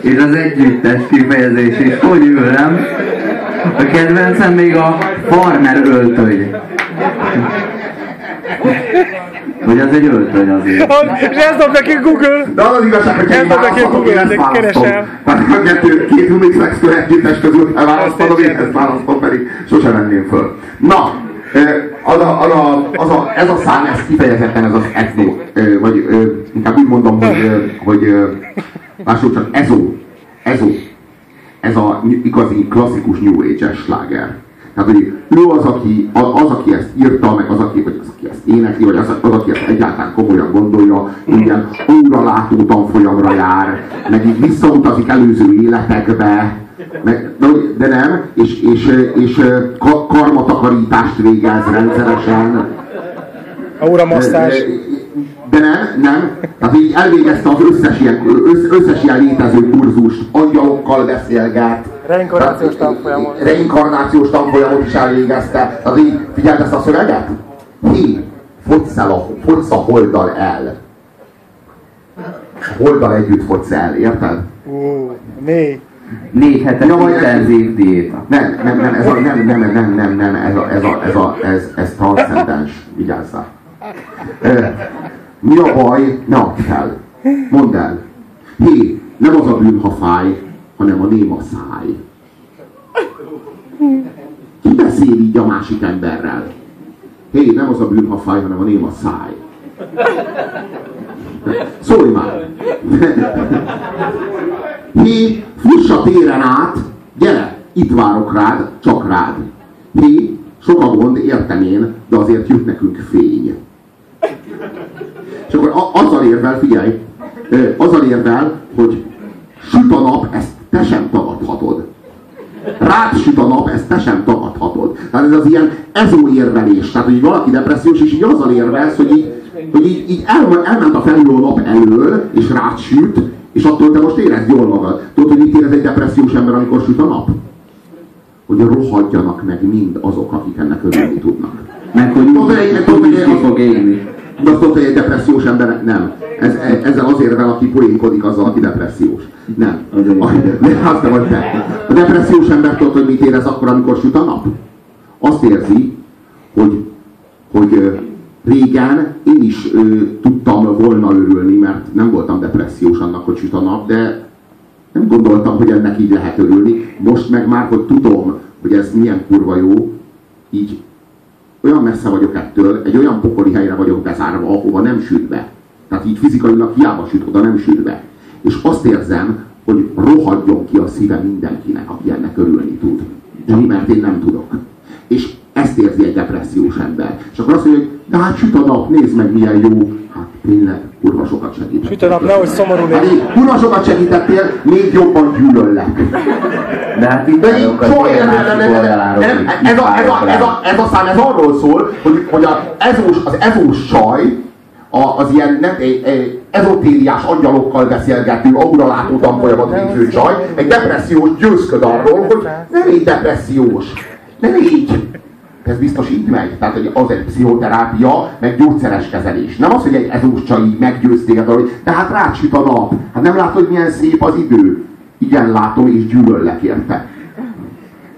és az együttes kifejezés is. Hogy ül, nem? A kedvencem még a farmer öltöny. Hogy az egy öltöny azért. És ezt dob neki Google. De az az igazság, hogy Ez én dob neki Google, ezt keresel. Tehát a kettő, két Unix Expo együttes közül elválasztanom, én ezt választom, pedig sosem menném föl. Na, az a, az a, az a, ez a szám, ez kifejezetten ez az etno, ö, vagy inkább úgy mondom, hogy, hogy lássuk csak, ezó, ezó, ez a igazi klasszikus New Age-es sláger. Tehát, hogy ő az, aki, az, aki ezt írta, meg az, aki, vagy az, aki ezt énekli, vagy az, az aki ezt egyáltalán komolyan gondolja, ilyen óra látó tanfolyamra jár, meg így visszautazik előző életekbe, meg, de, nem, és, és, és ka- karmatakarítást végez rendszeresen. Aura masszázs. De nem, nem. Tehát így elvégezte az összes ilyen, össz, összes ilyen létező kurzust, angyalokkal beszélget. Reinkarnációs Tehát, tanfolyamot. Reinkarnációs tanfolyamot is elvégezte. Tehát így figyeld ezt a szöveget? Hé, fogysz, el a, fogysz a holddal el. A holddal együtt fogysz el, érted? Ú, mély. Négy hetes Ja, vagy- intenzív diéta. Nem, nem, nem, ez a, nem, nem, nem, nem, nem, ez a, ez a, ez a, ez, ez transzcendens, vigyázzál. Mi a baj? Ne add fel. Mondd el. Hé, nem az a bűn, ha fáj, hanem a néma száj. Ki beszél így a másik emberrel? Hé, nem az a bűn, ha fáj, hanem a néma száj. Szólj már! Hé, fuss a téren át, gyere, itt várok rád, csak rád. Hé, sok a gond, értem én, de azért jut nekünk fény. És akkor a- azzal érvel, figyelj, azzal érvel, hogy süt a nap, ezt te sem tagadhatod. Rád süt a nap, ezt te sem tagadhatod. Tehát ez az ilyen ezó érvelés. Tehát, hogy valaki depressziós, és így azzal érvelsz, hogy így, hogy így, így el, elment a felülő nap elől, és rád süt, és attól te most érezd jól magad. Tudod, hogy mit érez egy depressziós ember, amikor süt a nap? Hogy rohadjanak meg mind azok, akik ennek örülni tudnak. Meg hogy Tudod, hogy- úgy, tudod, úgy hogy is ki az- fog égni. De azt mondta, hogy egy depressziós ember nem. Ez, ezzel azért vel, aki poénkodik azzal, aki depressziós. Nem. A, de azt nem, hogy nem. A depressziós ember tudod, hogy mit érez akkor, amikor süt a nap? Azt érzi, hogy, hogy régen én is ö, tudtam volna örülni, mert nem voltam depressziós annak, hogy süt a nap, de nem gondoltam, hogy ennek így lehet örülni. Most meg már, hogy tudom, hogy ez milyen kurva jó, így olyan messze vagyok ettől, egy olyan pokoli helyre vagyok bezárva, ahova nem süt be. Tehát így fizikailag hiába süt, oda nem süt be. És azt érzem, hogy rohadjon ki a szíve mindenkinek, aki ennek örülni tud. Csak mert én nem tudok. És ezt érzi egy depressziós ember. És akkor azt mondja, hogy de hát süt a nap, nézd meg milyen jó. Hát tényleg, kurva sokat segítettél. Süt a nap, nehogy szomorú Hát légy. így, kurva sokat segítettél, még jobban gyűlöllek. De hát itt De így soha nem, nem, nem, nem, nem, ez, a, ez, a, ez, a, ez a szám ez arról szól, hogy, hogy a ezós, az ezós saj, a, az ilyen nem, ezotériás angyalokkal beszélgető, auralátó tanfolyamat végző csaj, egy depressziós győzköd arról, hogy ne légy depressziós, ne légy. Ez biztos így megy. Tehát hogy az egy pszichoterápia, meg gyógyszeres kezelés. Nem az, hogy egy ezós csaj így meggyőz téged, hogy de hát rád süt a nap. Hát nem látod, hogy milyen szép az idő. Igen, látom, és gyűlöllek érte.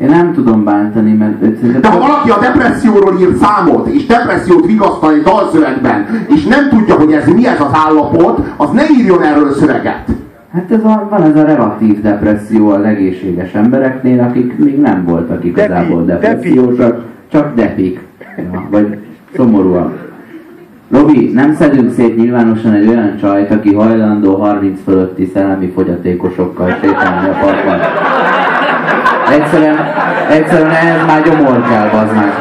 Én nem tudom bántani, mert De ha valaki a depresszióról ír számot, és depressziót vigasztal egy dalszövegben, és nem tudja, hogy ez mi ez az állapot, az ne írjon erről szöveget. Hát ez a, van ez a relatív depresszió az egészséges embereknél, akik még nem voltak igazából Depi, depressziósak, csak depik. Ja, vagy szomorúak. Robi, nem szedünk szét nyilvánosan egy olyan csajt, aki hajlandó 30 fölötti szellemi fogyatékosokkal sétálni a parkban. Egyszerűen, egyszerűen ehhez már gyomor kell, bazd meg.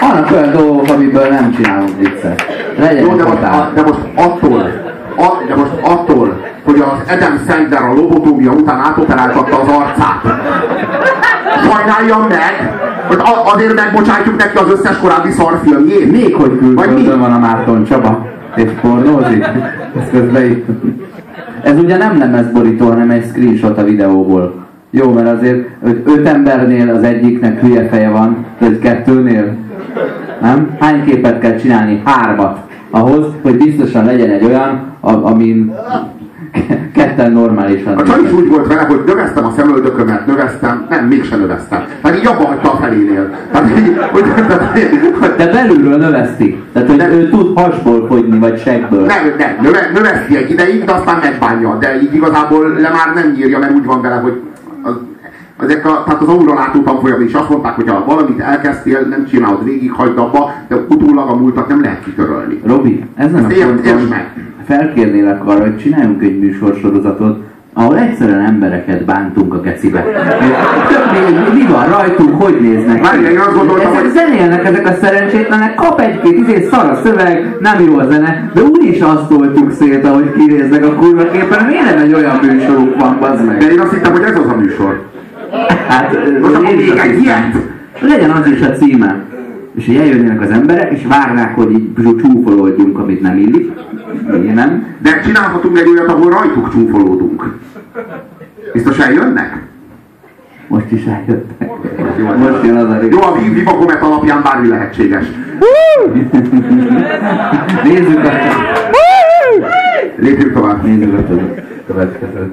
Vannak olyan dolgok, amiből nem csinálunk viccet. Legyen Jó, de most, a, de most attól, a, de most attól, hogy az Adam Sandler a lobotómia után átoperáltatta az arcát. Sajnáljam meg, hogy azért megbocsátjuk neki az összes korábbi szarfilmjét. Még hogy külföldön van a Márton Csaba, és pornózik. Ez közben itt. Ez ugye nem lemezborító, hanem egy screenshot a videóból. Jó, mert azért hogy öt embernél az egyiknek hülye feje van, vagy kettőnél. Nem? Hány képet kell csinálni? Hármat. Ahhoz, hogy biztosan legyen egy olyan, amin ketten normálisan. A csaj is úgy volt vele, hogy növesztem a szemöldökömet, növesztem, nem, mégsem növesztem. Tehát így abba hagyta a felénél. Tehát így, hogy, tehát, hogy De belülről növeszti. Tehát, hogy ő tud hasból fogyni, vagy segből. nem, nem, növe, növeszti egy ideig, de aztán megbánja. De így igazából le már nem nyírja, mert úgy van vele, hogy az, ezek a, tehát az auralátó tanfolyam is azt mondták, hogy ha valamit elkezdtél, nem csinálod végig, hagyd abba, de utólag a múltat nem lehet kitörölni. Robi, ezen a Ezt ért- ponton értsd meg. Felkérnélek arra, hogy csináljunk egy műsorsorozatot, ahol egyszerűen embereket bántunk a gecibe. Mi, mi van rajtunk, hogy néznek? Várj, én azt gondoltam, ezek hogy- zenélnek ezek a szerencsétlenek, kap egy-két izé szar a szöveg, nem jó a zene, de úgyis azt toltuk szét, ahogy kinéznek a kurva képen, miért nem egy olyan műsorunk van, bazd meg? De én azt hittem, hogy ez az a műsor. Hát, Most akkor én is még egy ilyet? Legyen az is a címe és hogy eljönnének az emberek, és várnák, hogy így csúfolódjunk, amit nem illik. Én nem. De csinálhatunk egy olyat, ahol rajtuk csúfolódunk. Biztos eljönnek? Most is eljöttek. Jó, Most jön az a Jó, a Viva alapján bármi lehetséges. Nézzük a... Lépjünk tovább. Nézzük a következőt.